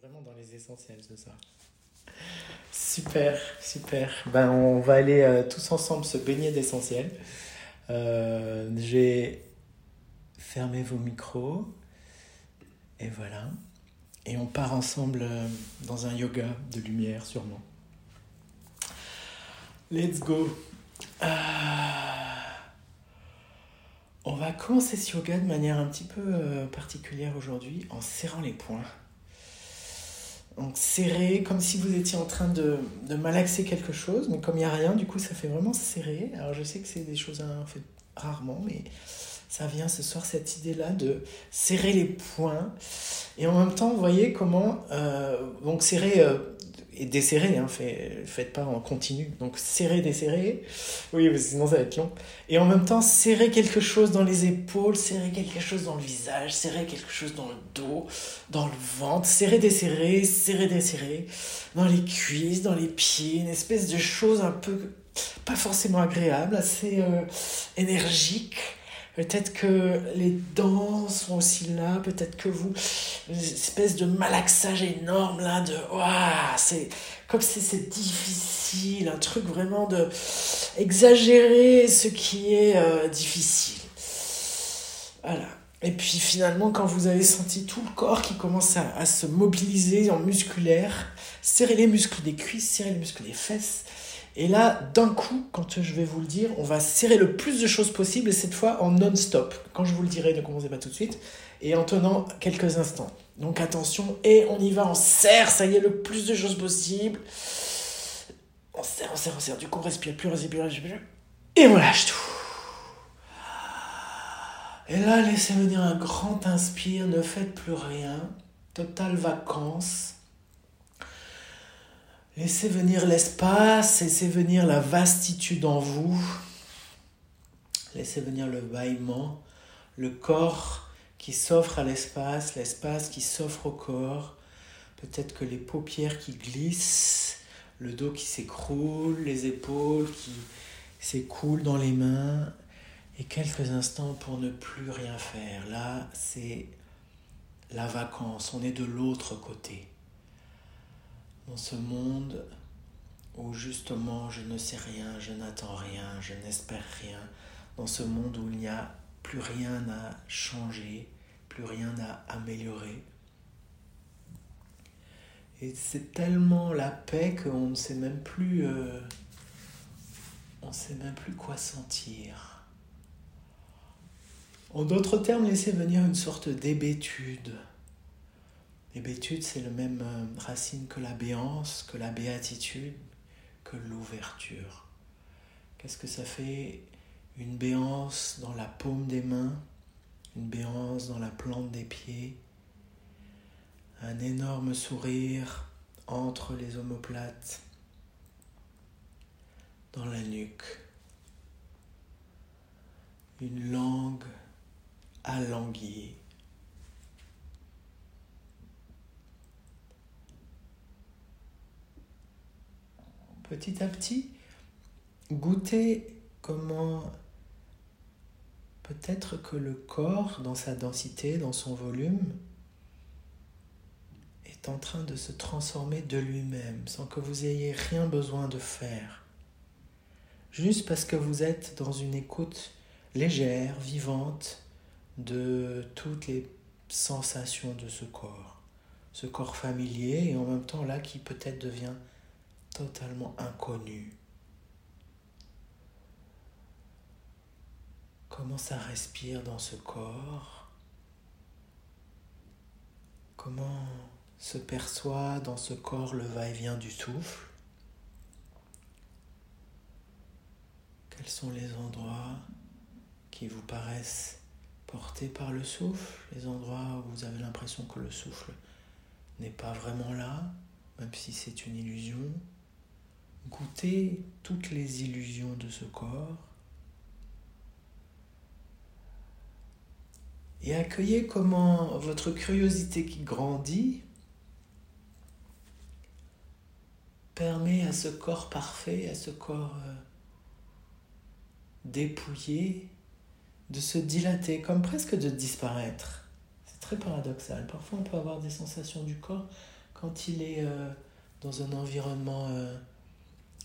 vraiment dans les essentiels ce soir. Super, super. Ben, on va aller euh, tous ensemble se baigner d'essentiels. Euh, J'ai fermé vos micros. Et voilà. Et on part ensemble euh, dans un yoga de lumière, sûrement. Let's go. On va commencer ce yoga de manière un petit peu particulière aujourd'hui en serrant les poings. Donc serré, comme si vous étiez en train de, malaxer quelque chose, mais comme il n'y a rien, du coup ça fait vraiment serré. Alors je sais que c'est des choses à fait rarement, mais ça vient ce soir cette idée-là de serrer les poings. Et en même temps, voyez comment, euh, donc serrer euh, et desserrer, hein, fait, faites pas en continu. Donc serrer, desserrer, oui, parce que sinon ça va être long. Et en même temps, serrer quelque chose dans les épaules, serrer quelque chose dans le visage, serrer quelque chose dans le dos, dans le ventre, serrer, desserrer, serrer, desserrer, dans les cuisses, dans les pieds, une espèce de chose un peu pas forcément agréable, assez euh, énergique. Peut-être que les dents sont aussi là, peut-être que vous, une espèce de malaxage énorme là, de waouh, c'est comme si c'est difficile, un truc vraiment de exagérer ce qui est euh, difficile. Voilà. Et puis finalement, quand vous avez senti tout le corps qui commence à, à se mobiliser en musculaire, serrez les muscles des cuisses, serrez les muscles des fesses, et là, d'un coup, quand je vais vous le dire, on va serrer le plus de choses possible, et cette fois en non-stop. Quand je vous le dirai, ne commencez pas tout de suite, et en tenant quelques instants. Donc attention, et on y va, on serre, ça y est, le plus de choses possible. On serre, on serre, on serre. Du coup, on respire plus, on respire plus, on respire plus. Et on lâche tout. Et là, laissez venir un grand inspire, ne faites plus rien. Totale vacances. Laissez venir l'espace, laissez venir la vastitude en vous. Laissez venir le bâillement, le corps qui s'offre à l'espace, l'espace qui s'offre au corps. Peut-être que les paupières qui glissent, le dos qui s'écroule, les épaules qui s'écoulent dans les mains. Et quelques instants pour ne plus rien faire. Là, c'est la vacance. On est de l'autre côté dans ce monde où justement je ne sais rien, je n'attends rien, je n'espère rien, dans ce monde où il n'y a plus rien à changer, plus rien à améliorer. Et c'est tellement la paix qu'on ne sait même plus, euh, sait même plus quoi sentir. En d'autres termes, laisser venir une sorte d'hébétude L'hébétude, c'est le même euh, racine que la béance, que la béatitude, que l'ouverture. Qu'est-ce que ça fait Une béance dans la paume des mains, une béance dans la plante des pieds, un énorme sourire entre les omoplates, dans la nuque, une langue alanguie petit à petit, goûter comment peut-être que le corps, dans sa densité, dans son volume, est en train de se transformer de lui-même, sans que vous ayez rien besoin de faire. Juste parce que vous êtes dans une écoute légère, vivante de toutes les sensations de ce corps. Ce corps familier et en même temps là qui peut-être devient totalement inconnu. Comment ça respire dans ce corps? Comment se perçoit dans ce corps le va-et-vient du souffle? Quels sont les endroits qui vous paraissent portés par le souffle? Les endroits où vous avez l'impression que le souffle n'est pas vraiment là, même si c'est une illusion Goûtez toutes les illusions de ce corps et accueillez comment votre curiosité qui grandit permet à ce corps parfait, à ce corps euh, dépouillé, de se dilater, comme presque de disparaître. C'est très paradoxal. Parfois on peut avoir des sensations du corps quand il est euh, dans un environnement euh,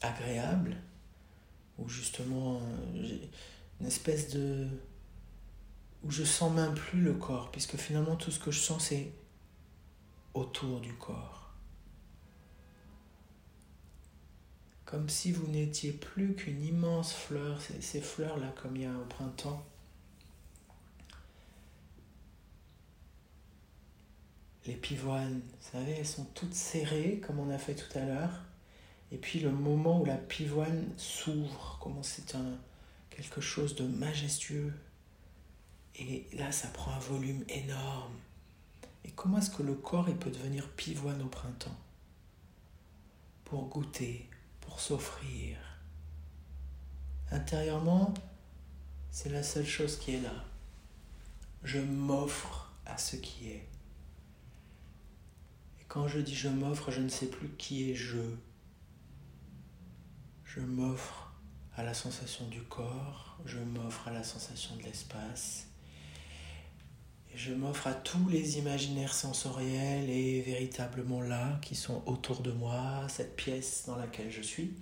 agréable, où justement euh, une espèce de... où je sens même plus le corps, puisque finalement tout ce que je sens c'est autour du corps. Comme si vous n'étiez plus qu'une immense fleur, ces, ces fleurs-là comme il y a au printemps les pivoines, vous savez, elles sont toutes serrées, comme on a fait tout à l'heure. Et puis le moment où la pivoine s'ouvre, comment c'est un quelque chose de majestueux. Et là, ça prend un volume énorme. Et comment est-ce que le corps peut devenir pivoine au printemps? Pour goûter, pour s'offrir. Intérieurement, c'est la seule chose qui est là. Je m'offre à ce qui est. Quand je dis je m'offre, je ne sais plus qui est je. Je m'offre à la sensation du corps, je m'offre à la sensation de l'espace, je m'offre à tous les imaginaires sensoriels et véritablement là, qui sont autour de moi, cette pièce dans laquelle je suis.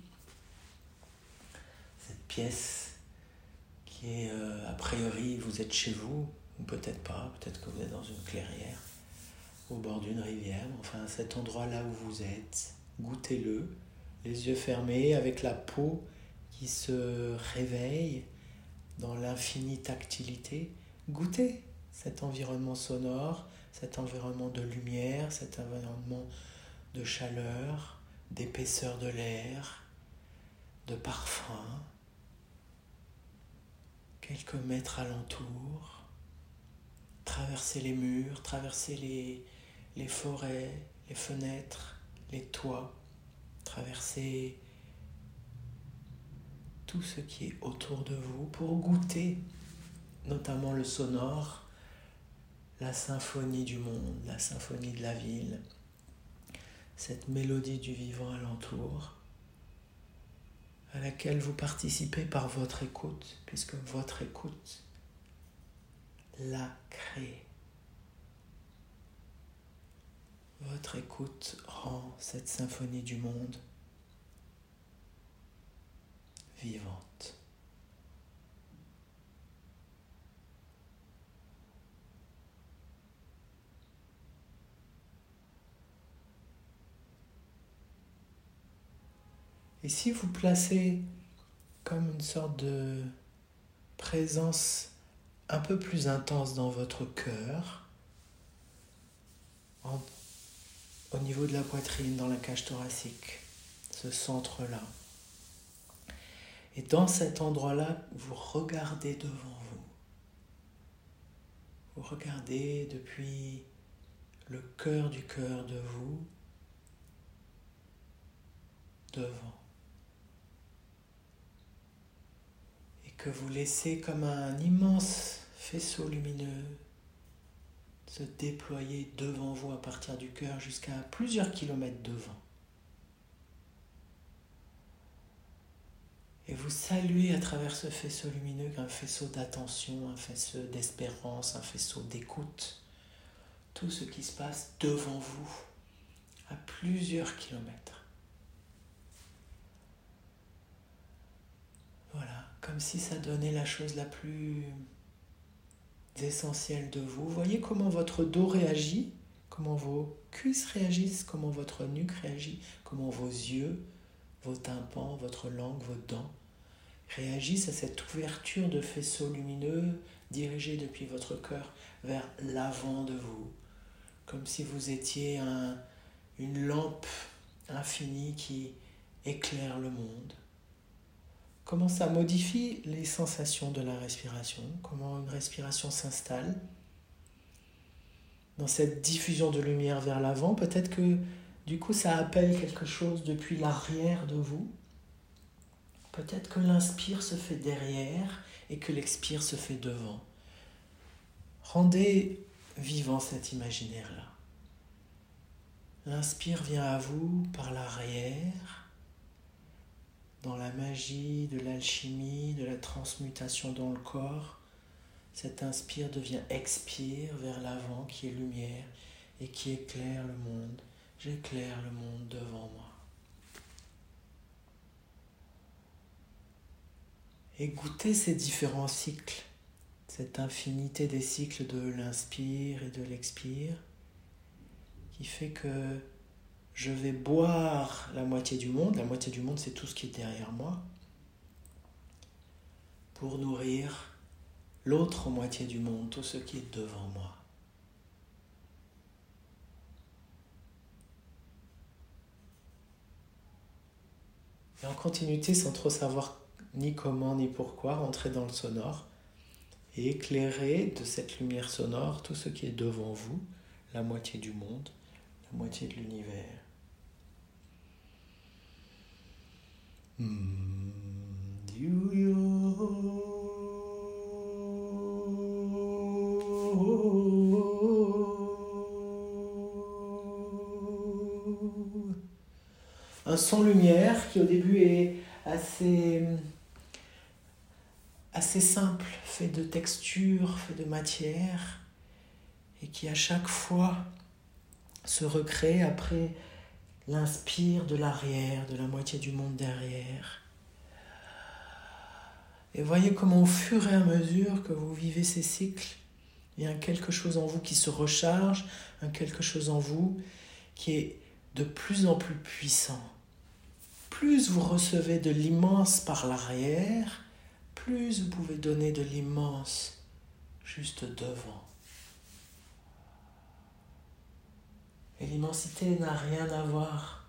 Cette pièce qui est, euh, a priori, vous êtes chez vous, ou peut-être pas, peut-être que vous êtes dans une clairière au bord d'une rivière, enfin cet endroit là où vous êtes, goûtez-le, les yeux fermés, avec la peau qui se réveille dans l'infinie tactilité, goûtez cet environnement sonore, cet environnement de lumière, cet environnement de chaleur, d'épaisseur de l'air, de parfum, quelques mètres alentour, traverser les murs, traverser les, les forêts, les fenêtres, les toits, traverser tout ce qui est autour de vous pour goûter notamment le sonore, la symphonie du monde, la symphonie de la ville, cette mélodie du vivant alentour, à laquelle vous participez par votre écoute, puisque votre écoute la crée. Votre écoute rend cette symphonie du monde vivante. Et si vous placez comme une sorte de présence un peu plus intense dans votre cœur, au niveau de la poitrine, dans la cage thoracique, ce centre-là. Et dans cet endroit-là, vous regardez devant vous. Vous regardez depuis le cœur du cœur de vous devant. Et que vous laissez comme un immense faisceau lumineux se déployer devant vous à partir du cœur jusqu'à plusieurs kilomètres devant. Et vous saluez à travers ce faisceau lumineux un faisceau d'attention, un faisceau d'espérance, un faisceau d'écoute. Tout ce qui se passe devant vous, à plusieurs kilomètres. Voilà, comme si ça donnait la chose la plus essentiels de vous. Voyez comment votre dos réagit, comment vos cuisses réagissent, comment votre nuque réagit, comment vos yeux, vos tympans, votre langue, vos dents réagissent à cette ouverture de faisceaux lumineux dirigés depuis votre cœur vers l'avant de vous, comme si vous étiez un, une lampe infinie qui éclaire le monde comment ça modifie les sensations de la respiration, comment une respiration s'installe dans cette diffusion de lumière vers l'avant. Peut-être que du coup ça appelle quelque chose depuis l'arrière de vous. Peut-être que l'inspire se fait derrière et que l'expire se fait devant. Rendez vivant cet imaginaire-là. L'inspire vient à vous par l'arrière dans la magie de l'alchimie, de la transmutation dans le corps, cet inspire devient expire vers l'avant qui est lumière et qui éclaire le monde j'éclaire le monde devant moi. Et goûter ces différents cycles, cette infinité des cycles de l'inspire et de l'expire, qui fait que je vais boire la moitié du monde, la moitié du monde c'est tout ce qui est derrière moi, pour nourrir l'autre moitié du monde, tout ce qui est devant moi. Et en continuité, sans trop savoir ni comment ni pourquoi, rentrer dans le sonore et éclairer de cette lumière sonore tout ce qui est devant vous, la moitié du monde, moitié de l'univers. Un son lumière qui au début est assez simple, fait de texture, fait de matière, et qui à chaque fois se recrée après l'inspire de l'arrière, de la moitié du monde derrière. Et voyez comment au fur et à mesure que vous vivez ces cycles, il y a quelque chose en vous qui se recharge, un quelque chose en vous qui est de plus en plus puissant. Plus vous recevez de l'immense par l'arrière, plus vous pouvez donner de l'immense juste devant. Et l'immensité n'a rien à voir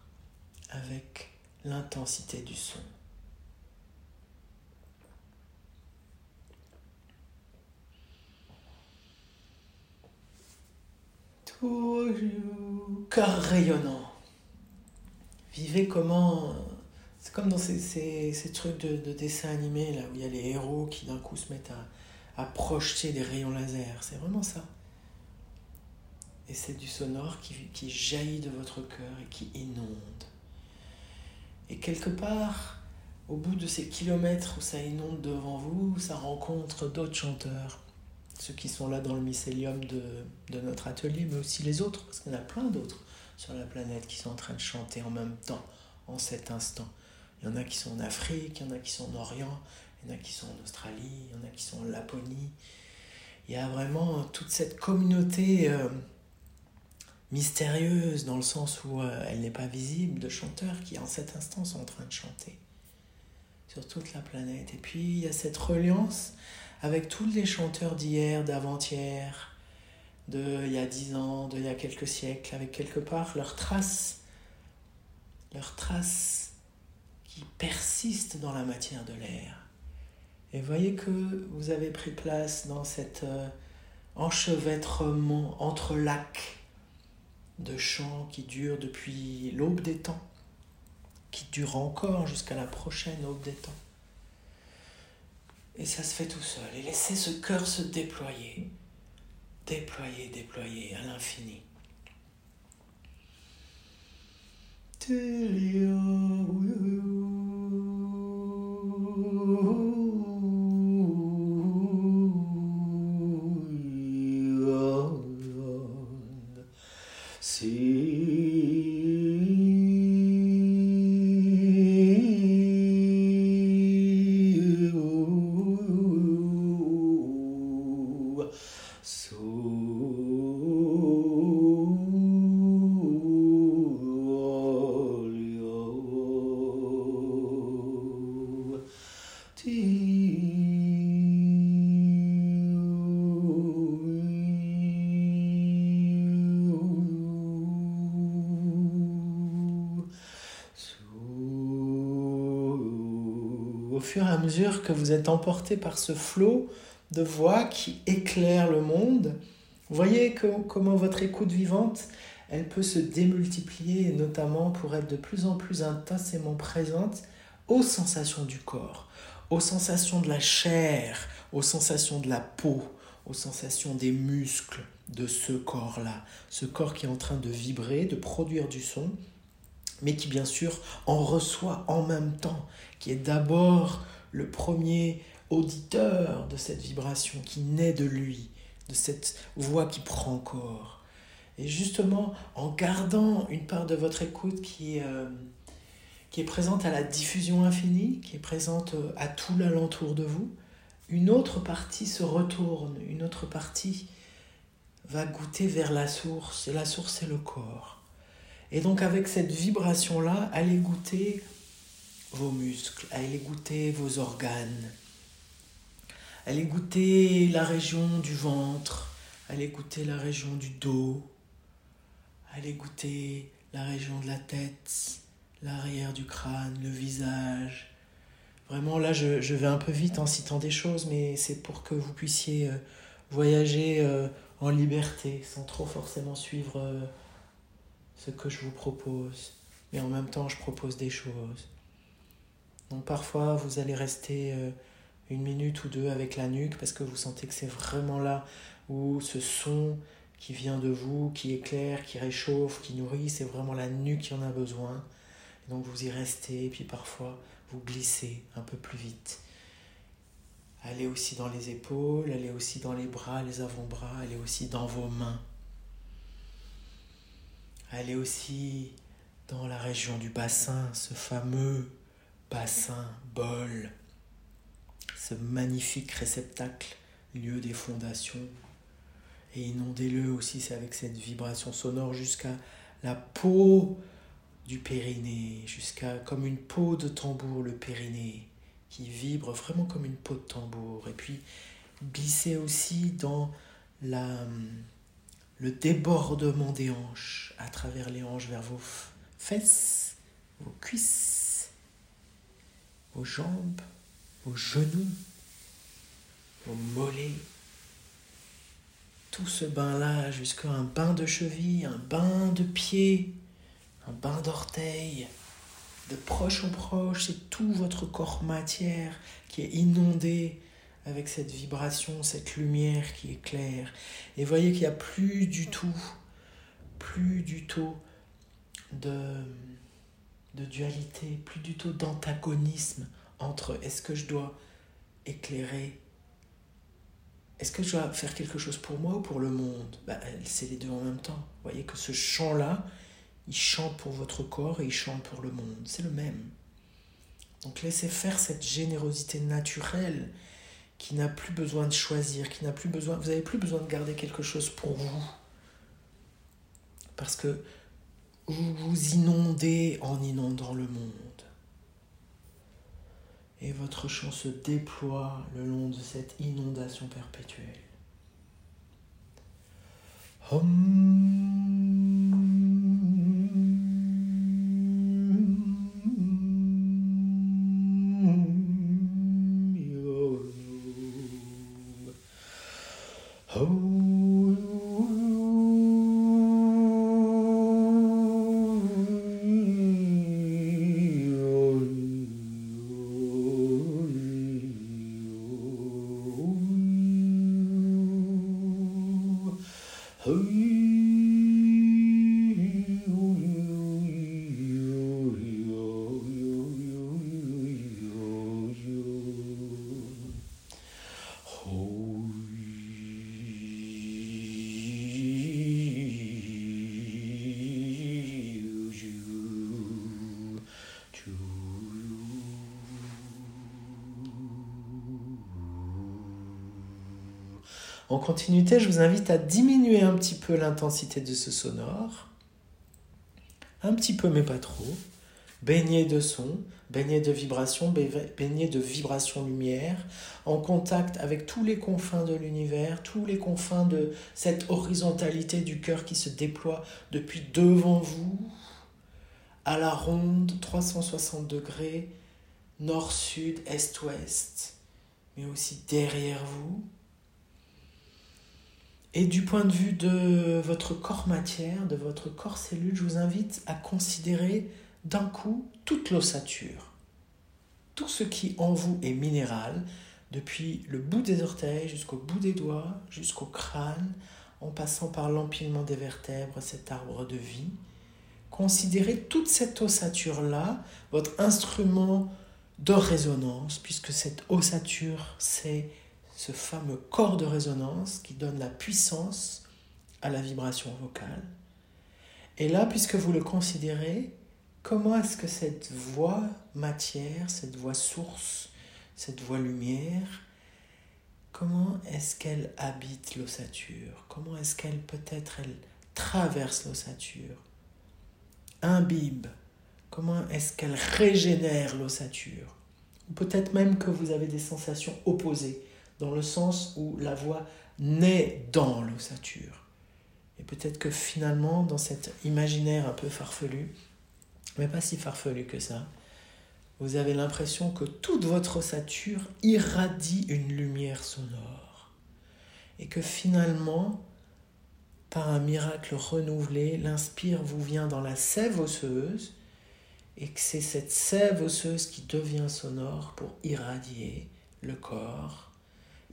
avec l'intensité du son. Toujours cœur rayonnant. Vivez comment c'est comme dans ces trucs de, de, dessin animé, là, où il y a les héros qui d'un coup se mettent à, à projeter des rayons laser. C'est vraiment ça. Et c'est du sonore qui, qui jaillit de votre cœur et qui inonde. Et quelque part, au bout de ces kilomètres où ça inonde devant vous, ça rencontre d'autres chanteurs. Ceux qui sont là dans le mycélium de, de notre atelier, mais aussi les autres, parce en a plein d'autres sur la planète qui sont en train de chanter en même temps, en cet instant. Il y en a qui sont en Afrique, il y en a qui sont en Orient, il y en a qui sont en Australie, il y en a qui sont en Laponie. Il y a vraiment toute cette communauté euh, mystérieuse dans le sens où euh, elle n'est pas visible de chanteurs qui en cet instant sont en train de chanter sur toute la planète. Et puis il y a cette reliance avec tous les chanteurs d'hier, d'avant-hier, de il y a dix ans, de il y a quelques siècles, avec quelque part leurs traces, leurs traces qui persiste dans la matière de l'air. Et voyez que vous avez pris place dans cet euh, enchevêtrement entre lacs de chants qui durent depuis l'aube des temps, qui dure encore jusqu'à la prochaine aube des temps. Et ça se fait tout seul. Et laissez ce cœur se déployer, déployer, déployer à l'infini. See. You. So à mesure que vous êtes emporté par ce flot de voix qui éclaire le monde, voyez comment votre écoute vivante, elle peut se démultiplier, notamment pour être de plus en plus intensément présente aux sensations du corps, aux sensations de la chair, aux sensations de la peau, aux sensations des muscles de ce corps-là, ce corps qui est en train de vibrer, de produire du son, mais qui bien sûr en reçoit en même temps, qui est d'abord le premier auditeur de cette vibration qui naît de lui, de cette voix qui prend corps. Et justement, en gardant une part de votre écoute qui est, euh, présente à la diffusion infinie, qui est présente euh, à tout l'alentour de vous, une autre partie se retourne, une autre partie va goûter vers la source, et la source c'est le corps. Et donc avec cette vibration-là, allez goûter vos muscles, allez goûter vos organes, allez goûter la région du ventre, allez goûter la région du dos, allez goûter la région de la tête, l'arrière du crâne, le visage. Vraiment là, je, vais un peu vite en citant des choses, mais c'est pour que vous puissiez euh, voyager euh, en liberté, sans trop forcément suivre euh, ce que je vous propose. Mais en même temps, je propose des choses. Donc parfois, vous allez rester euh, une minute ou deux avec la nuque parce que vous sentez que c'est vraiment là où ce son qui vient de vous, qui éclaire, qui réchauffe, qui nourrit, c'est vraiment la nuque qui en a besoin. donc vous y restez, et puis parfois vous glissez un peu plus vite. Allez aussi dans les épaules, allez aussi dans les bras, les avant-bras, allez aussi dans vos mains. Allez aussi dans la région du bassin, ce fameux bassin, bol, ce magnifique réceptacle, lieu des fondations. Et inondez-le aussi avec cette vibration sonore jusqu'à la peau du périnée, jusqu'à comme une peau de tambour, le périnée qui vibre vraiment comme une peau de tambour. Et puis glissez aussi dans la, le débordement des hanches, à travers les hanches vers vos fesses, vos cuisses, vos jambes, vos genoux, vos mollets. Tout ce bain-là jusqu'à un bain de cheville, un bain de pied, un bain d'orteil de proche en proche, c'est tout votre corps matière qui est inondé avec cette vibration, cette lumière qui éclaire. Et voyez qu'il n'y a plus du tout, plus du tout de, dualité, plus du tout d'antagonisme entre est-ce que je dois éclairer, est-ce que je dois faire quelque chose pour moi ou pour le monde? Bah, C'est les deux en même temps. Vous voyez que ce champ-là, il chante pour votre corps et il chante pour le monde. C'est le même. Donc laissez faire cette générosité naturelle qui n'a plus besoin de choisir, qui n'a plus besoin, vous n'avez plus besoin de garder quelque chose pour vous. Parce que vous vous inondez en inondant le monde. Et votre chant se déploie le long de cette inondation perpétuelle. En continuité, je vous invite à diminuer un petit peu l'intensité de ce sonore. Un petit peu, mais pas trop. Baigner de son, baigner de vibration, baigner de vibration lumière, en contact avec tous les confins de l'univers, tous les confins de cette horizontalité du cœur qui se déploie depuis devant vous, à la ronde, 360 degrés, nord-sud, est-ouest, mais aussi derrière vous, et du point de vue de votre corps matière, de votre corps cellule, je vous invite à considérer d'un coup toute l'ossature. Tout ce qui en vous est minéral, depuis le bout des orteils jusqu'au bout des doigts, jusqu'au crâne, en passant par l'empilement des vertèbres, cet arbre de vie. Considérez toute cette ossature-là, votre instrument de résonance, puisque cette ossature, c'est ce fameux corps de résonance qui donne la puissance à la vibration vocale. Et là, puisque vous le considérez, comment est-ce que cette voix matière, cette voix source, cette voix lumière, comment est-ce qu'elle habite l'ossature? Comment est-ce qu'elle peut-être elle traverse l'ossature? Imbibe Comment est-ce qu'elle régénère l'ossature? Ou peut-être même que vous avez des sensations opposées, dans le sens où la voix naît dans l'ossature. Et peut-être que finalement, dans cet imaginaire un peu farfelu, mais pas si farfelu que ça, vous avez l'impression que toute votre ossature irradie une lumière sonore. Et que finalement, par un miracle renouvelé, l'inspire vous vient dans la sève osseuse et que c'est cette sève osseuse qui devient sonore pour irradier le corps,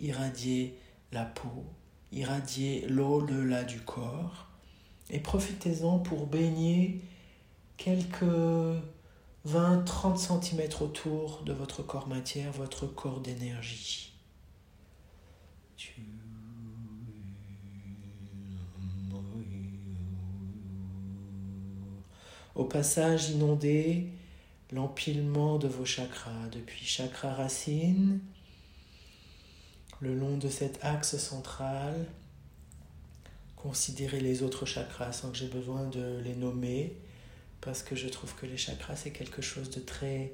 irradier la peau, irradier l'au-delà du corps. Et profitez-en pour baigner quelques 20-30 cm autour de votre corps matière, votre corps d'énergie. Au passage, inondez l'empilement de vos chakras, depuis chakra racine, le long de cet axe central. Considérez les autres chakras sans que j'ai besoin de les nommer parce que je trouve que les chakras, c'est quelque chose de très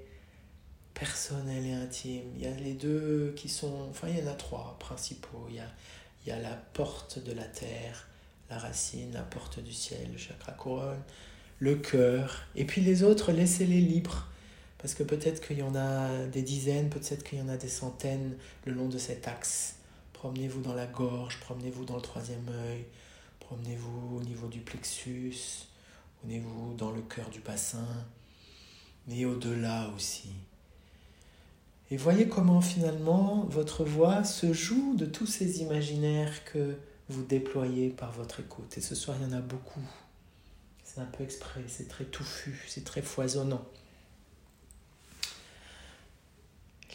personnel et intime. Il y a les deux qui sont, enfin il y en a trois principaux. Il y a, il y a la porte de la terre, la racine, la porte du ciel, le chakra couronne, le cœur. Et puis les autres, laissez-les libres. Parce que peut-être qu'il y en a des dizaines, peut-être qu'il y en a des centaines le long de cet axe. Promenez-vous dans la gorge, promenez-vous dans le troisième œil, promenez-vous au niveau du plexus, Prenez-vous dans le cœur du bassin, mais au-delà aussi. Et voyez comment finalement votre voix se joue de tous ces imaginaires que vous déployez par votre écoute. Et ce soir, il y en a beaucoup. C'est un peu exprès, c'est très touffu, c'est très foisonnant.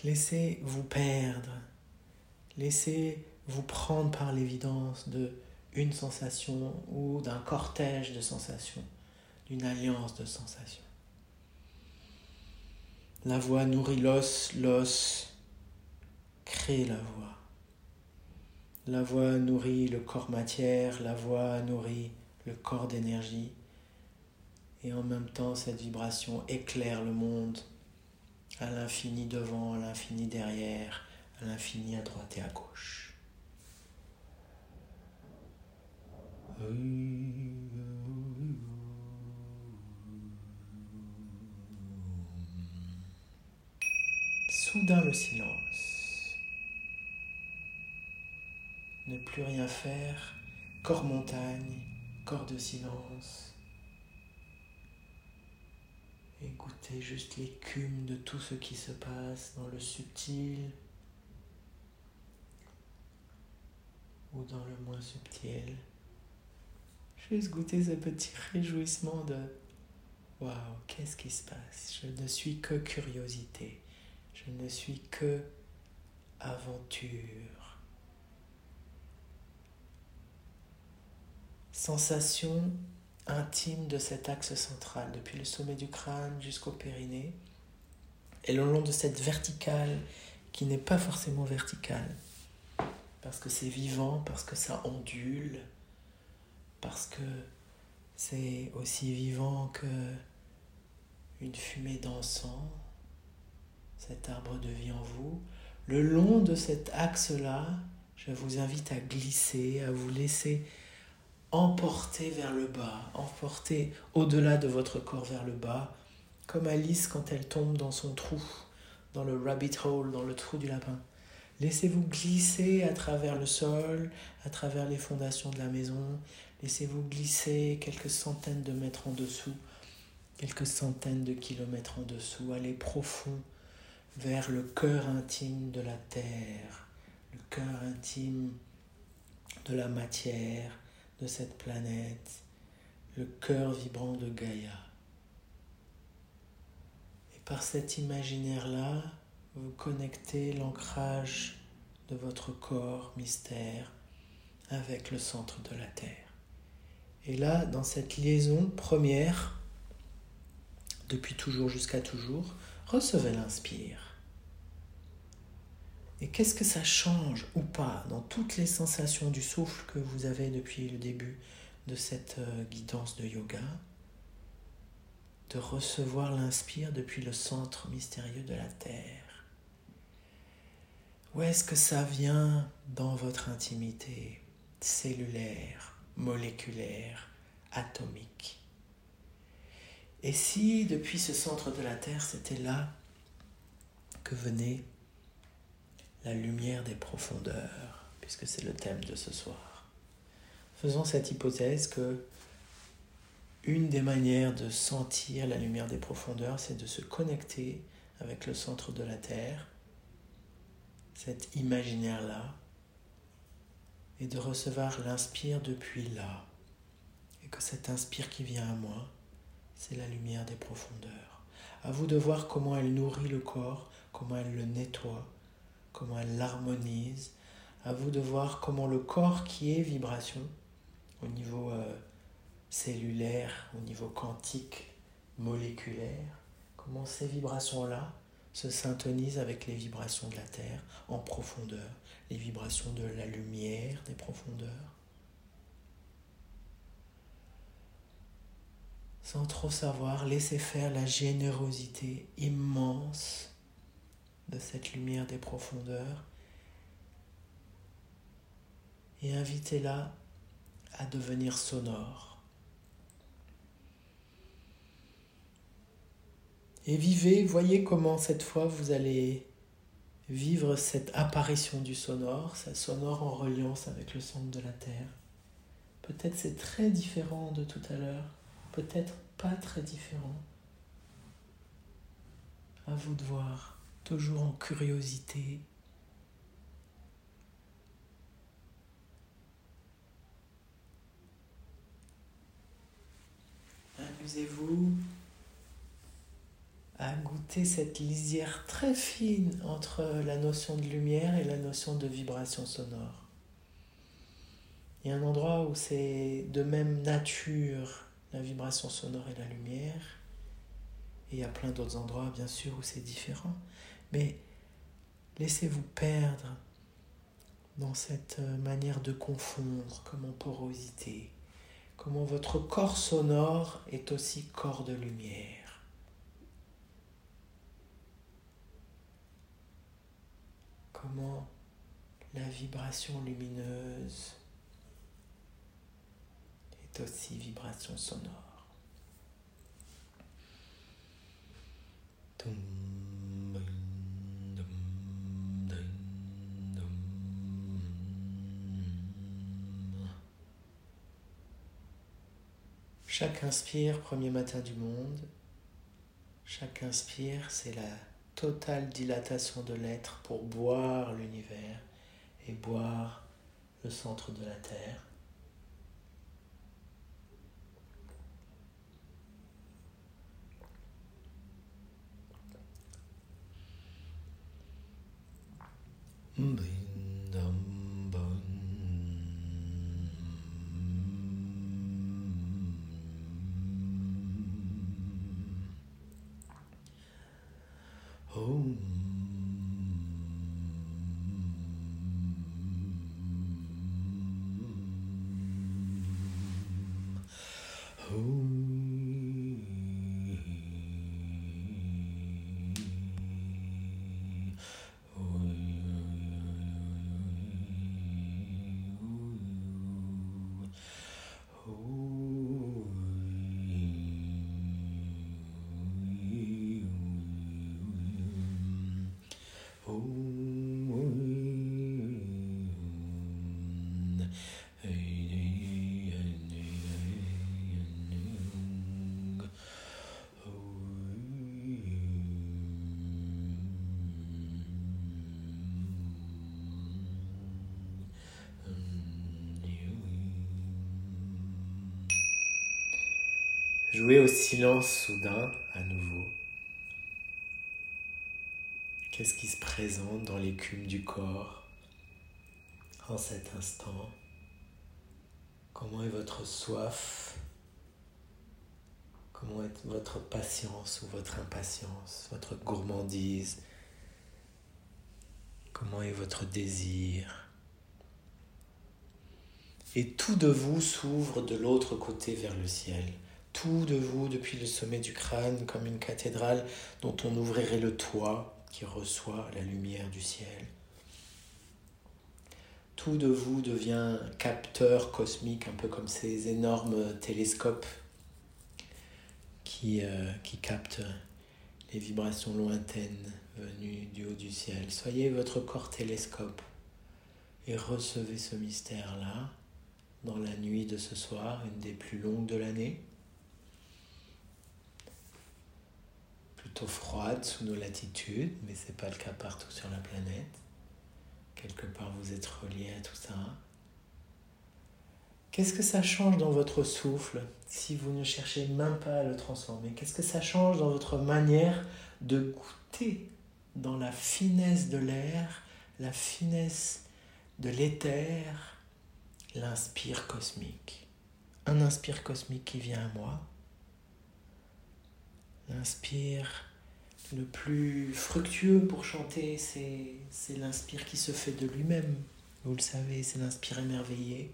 Laissez-vous perdre, laissez-vous prendre par l'évidence de une sensation ou d'un cortège de sensations une alliance de sensations. La voix nourrit l'os, l'os crée la voix. La voix nourrit le corps matière, la voix nourrit le corps d'énergie. Et en même temps, cette vibration éclaire le monde à l'infini devant, à l'infini derrière, à l'infini à droite et à gauche. soudain le silence. Ne plus rien faire, corps montagne, corps de silence. Écoutez juste l'écume de tout ce qui se passe dans le subtil ou dans le moins subtil. Juste goûter ce petit réjouissement de Waouh, qu'est-ce qui se passe? Je ne suis que curiosité. Je ne suis que aventure. Sensation intime de cet axe central, depuis le sommet du crâne jusqu'au périnée, et le long de cette verticale qui n'est pas forcément verticale, parce que c'est vivant, parce que ça ondule, parce que c'est aussi vivant que une fumée d'encens cet arbre de vie en vous. Le long de cet axe-là, je vous invite à glisser, à vous laisser emporter vers le bas, emporter au-delà de votre corps vers le bas, comme Alice quand elle tombe dans son trou, dans le rabbit hole, dans le trou du lapin. Laissez-vous glisser à travers le sol, à travers les fondations de la maison. Laissez-vous glisser quelques centaines de mètres en dessous, quelques centaines de kilomètres en dessous. Allez profond vers le cœur intime de la terre, le cœur intime de la matière, de cette planète, le cœur vibrant de Gaïa. Et par cet imaginaire-là, vous connectez l'ancrage de votre corps mystère avec le centre de la Terre. Et là, dans cette liaison première, depuis toujours jusqu'à toujours, recevez l'inspire. Et qu'est-ce que ça change ou pas dans toutes les sensations du souffle que vous avez depuis le début de cette euh, guidance de yoga? De recevoir l'inspire depuis le centre mystérieux de la Terre. Où est-ce que ça vient dans votre intimité cellulaire, moléculaire, atomique? Et si depuis ce centre de la Terre, c'était là que venait la lumière des profondeurs, puisque c'est le thème de ce soir. Faisons cette hypothèse que une des manières de sentir la lumière des profondeurs, c'est de se connecter avec le centre de la Terre, cet imaginaire-là, et de recevoir l'inspire depuis là. Et que cet inspire qui vient à moi, c'est la lumière des profondeurs. À vous de voir comment elle nourrit le corps, comment elle le nettoie, comment elle l'harmonise. À vous de voir comment le corps qui est vibration, au niveau euh, cellulaire, au niveau quantique, moléculaire, comment ces vibrations-là se syntonisent avec les vibrations de la Terre en profondeur, les vibrations de la lumière des profondeurs. Sans trop savoir, laissez faire la générosité immense cette lumière des profondeurs et invitez-la à devenir sonore. Et vivez, voyez comment cette fois vous allez vivre cette apparition du sonore, cette sonore en reliance avec le centre de la Terre. Peut-être c'est très différent de tout à l'heure, peut-être pas très différent. À vous de voir, toujours en curiosité. Amusez-vous à goûter cette lisière très fine entre la notion de lumière et la notion de vibration sonore. Il y a un endroit où c'est de même nature la vibration sonore et la lumière. Et il y a plein d'autres endroits, bien sûr, où c'est différent. Mais laissez-vous perdre dans cette manière de confondre, comme en porosité, comment votre corps sonore est aussi corps de lumière. comment la vibration lumineuse est aussi vibration sonore. Chaque inspire, premier matin du monde, chaque inspire, c'est la totale dilatation de l'être pour boire l'univers et boire le centre de la Terre. Jouez au silence soudain à nouveau. Qu'est-ce qui se présente dans l'écume du corps en cet instant? Comment est votre soif? Comment est votre patience ou votre impatience, votre gourmandise? Comment est votre désir? Et tout de vous s'ouvre de l'autre côté vers le ciel. Tout de vous, depuis le sommet du crâne, comme une cathédrale dont on ouvrirait le toit qui reçoit la lumière du ciel. Tout de vous devient capteur cosmique, un peu comme ces énormes télescopes qui, euh, qui captent les vibrations lointaines venues du haut du ciel. Soyez votre corps télescope et recevez ce mystère-là dans la nuit de ce soir, une des plus longues de l'année. Plutôt froide sous nos latitudes, mais ce n'est pas le cas partout sur la planète. Quelque part, vous êtes relié à tout ça. Qu'est-ce que ça change dans votre souffle si vous ne cherchez même pas à le transformer? Qu'est-ce que ça change dans votre manière de goûter dans la finesse de l'air, la finesse de l'éther, l'inspire cosmique? Un inspire cosmique qui vient à moi. L'inspire le plus fructueux pour chanter, c'est l'inspire qui se fait de lui-même. Vous le savez, c'est l'inspire émerveillé.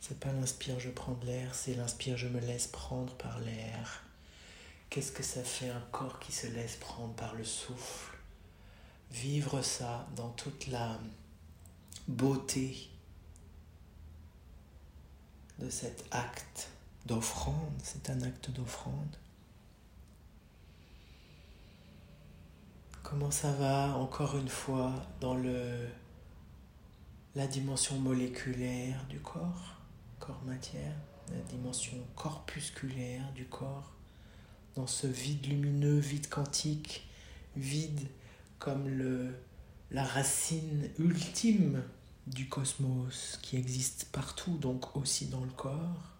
C'est pas l'inspire je prends de l'air, c'est l'inspire je me laisse prendre par l'air. Qu'est-ce que ça fait un corps qui se laisse prendre par le souffle? Vivre ça dans toute la beauté de cet acte d'offrande, c'est un acte d'offrande. Comment ça va encore une fois dans le la dimension moléculaire du corps corps-matière, la dimension corpusculaire du corps, dans ce vide lumineux, vide quantique, vide comme le, la racine ultime du cosmos qui existe partout, donc aussi dans le corps,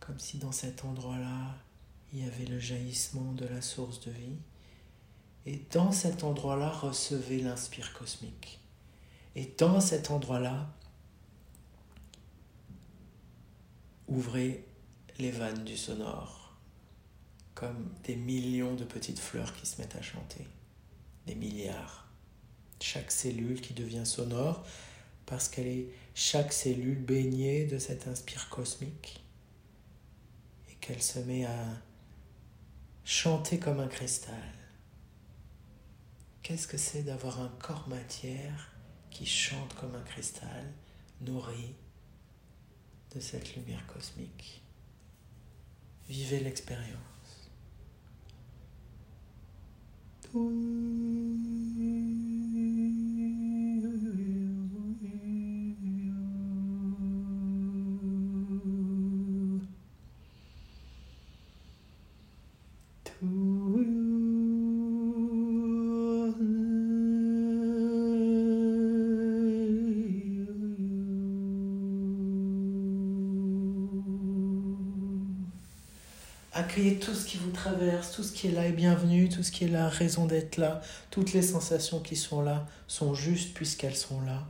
comme si dans cet endroit-là, il y avait le jaillissement de la source de vie. Et dans cet endroit-là, recevez l'inspire cosmique. Et dans cet endroit-là, ouvrez les vannes du sonore, comme des millions de petites fleurs qui se mettent à chanter, des milliards. Chaque cellule qui devient sonore parce qu'elle est chaque cellule baignée de cet inspire cosmique et qu'elle se met à chanter comme un cristal. Qu'est-ce que c'est d'avoir un corps matière qui chante comme un cristal, nourri de cette lumière cosmique? Vivez l'expérience. Tout ce qui est là est bienvenu, tout ce qui est là, raison d'être là. Toutes les sensations qui sont là sont justes puisqu'elles sont là.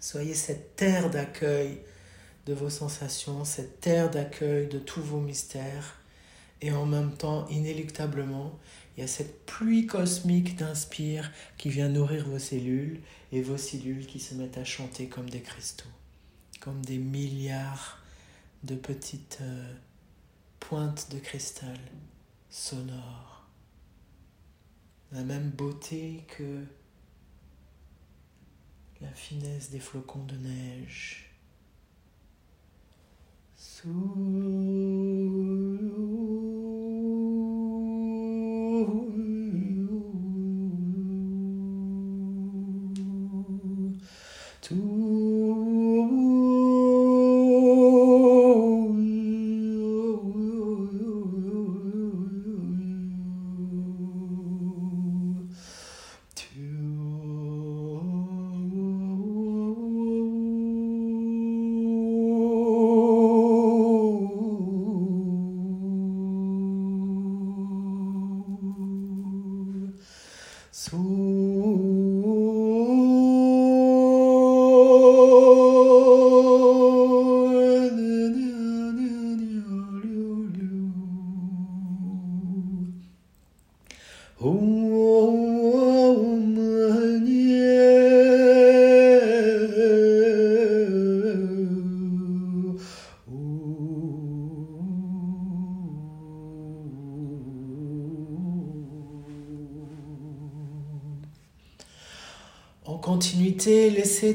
Soyez cette terre d'accueil de vos sensations, cette terre d'accueil de tous vos mystères. Et en même temps, inéluctablement, il y a cette pluie cosmique d'inspire qui vient nourrir vos cellules et vos cellules qui se mettent à chanter comme des cristaux, comme des milliards de petites... Euh, pointe de cristal sonore, la même beauté que la finesse des flocons de neige. En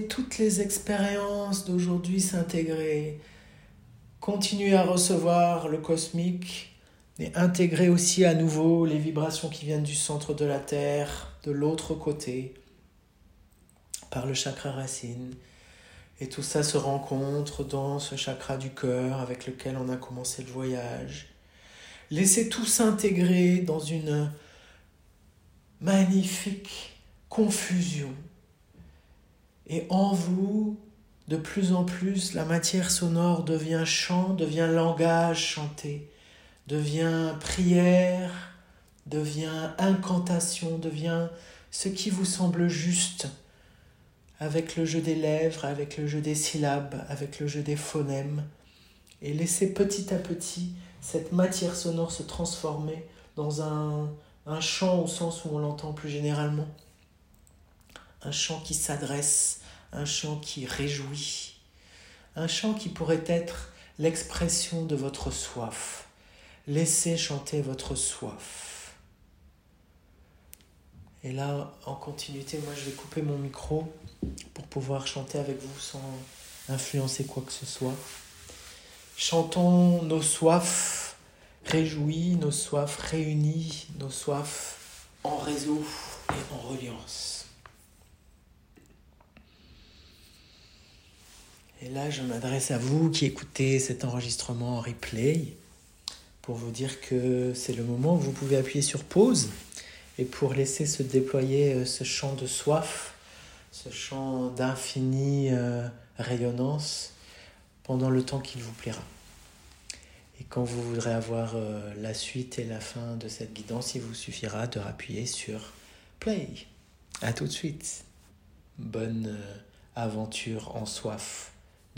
toutes les expériences d'aujourd'hui s'intégrer. Continuez à recevoir le cosmique et intégrez aussi à nouveau les vibrations qui viennent du centre de la Terre, de l'autre côté, par le chakra racine. Et tout ça se rencontre dans ce chakra du cœur avec lequel on a commencé le voyage. Laissez tout s'intégrer dans une magnifique confusion et en vous, de plus en plus, la matière sonore devient chant, devient langage chanté, devient prière, devient incantation, devient ce qui vous semble juste, avec le jeu des lèvres, avec le jeu des syllabes, avec le jeu des phonèmes, et laissez petit à petit cette matière sonore se transformer dans un, un chant au sens où on l'entend plus généralement un chant qui s'adresse, un chant qui réjouit, un chant qui pourrait être l'expression de votre soif. Laissez chanter votre soif. Et là, en continuité, moi je vais couper mon micro pour pouvoir chanter avec vous sans influencer quoi que ce soit. Chantons nos soifs réjouis, nos soifs réunis, nos soifs en réseau et en reliance. Et là, je m'adresse à vous qui écoutez cet enregistrement en replay pour vous dire que c'est le moment où vous pouvez appuyer sur pause et pour laisser se déployer euh, ce chant de soif, ce chant d'infinie euh, rayonnance pendant le temps qu'il vous plaira. Et quand vous voudrez avoir euh, la suite et la fin de cette guidance, il vous suffira de rappuyer sur play. À tout de suite. Bonne aventure en soif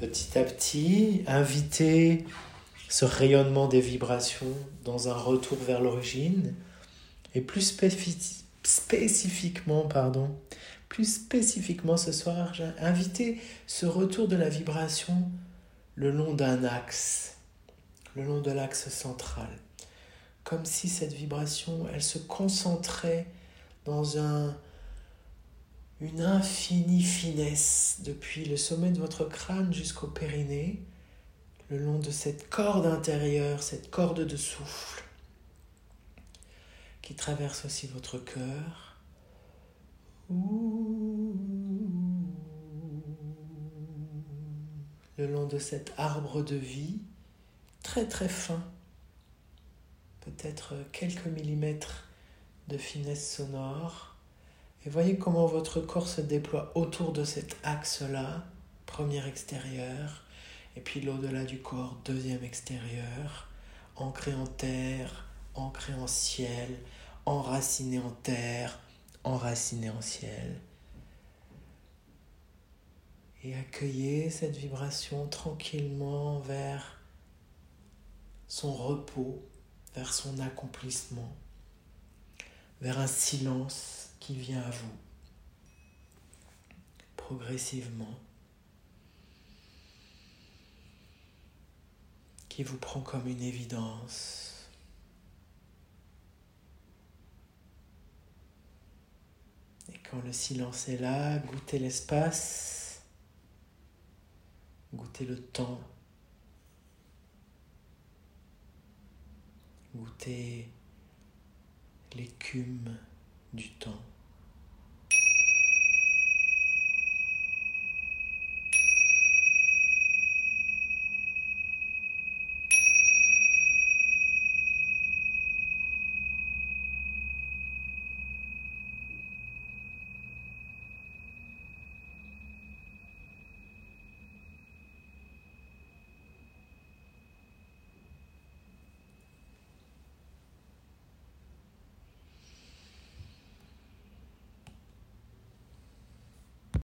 petit à petit, inviter ce rayonnement des vibrations dans un retour vers l'origine et plus spécifiquement, pardon, plus spécifiquement ce soir, j'ai invité ce retour de la vibration le long d'un axe, le long de l'axe central, comme si cette vibration, elle se concentrait dans un une infinie finesse depuis le sommet de votre crâne jusqu'au périnée, le long de cette corde intérieure, cette corde de souffle qui traverse aussi votre cœur. Le long de cet arbre de vie très très fin, peut-être quelques millimètres de finesse sonore et voyez comment votre corps se déploie autour de cet axe-là, premier extérieur, et puis l'au-delà du corps, deuxième extérieur, ancré en terre, ancré en ciel, enraciné en terre, enraciné en ciel. Et accueillez cette vibration tranquillement vers son repos, vers son accomplissement, vers un silence qui vient à vous progressivement, qui vous prend comme une évidence. Et quand le silence est là, goûtez l'espace, goûtez le temps, goûtez l'écume du temps.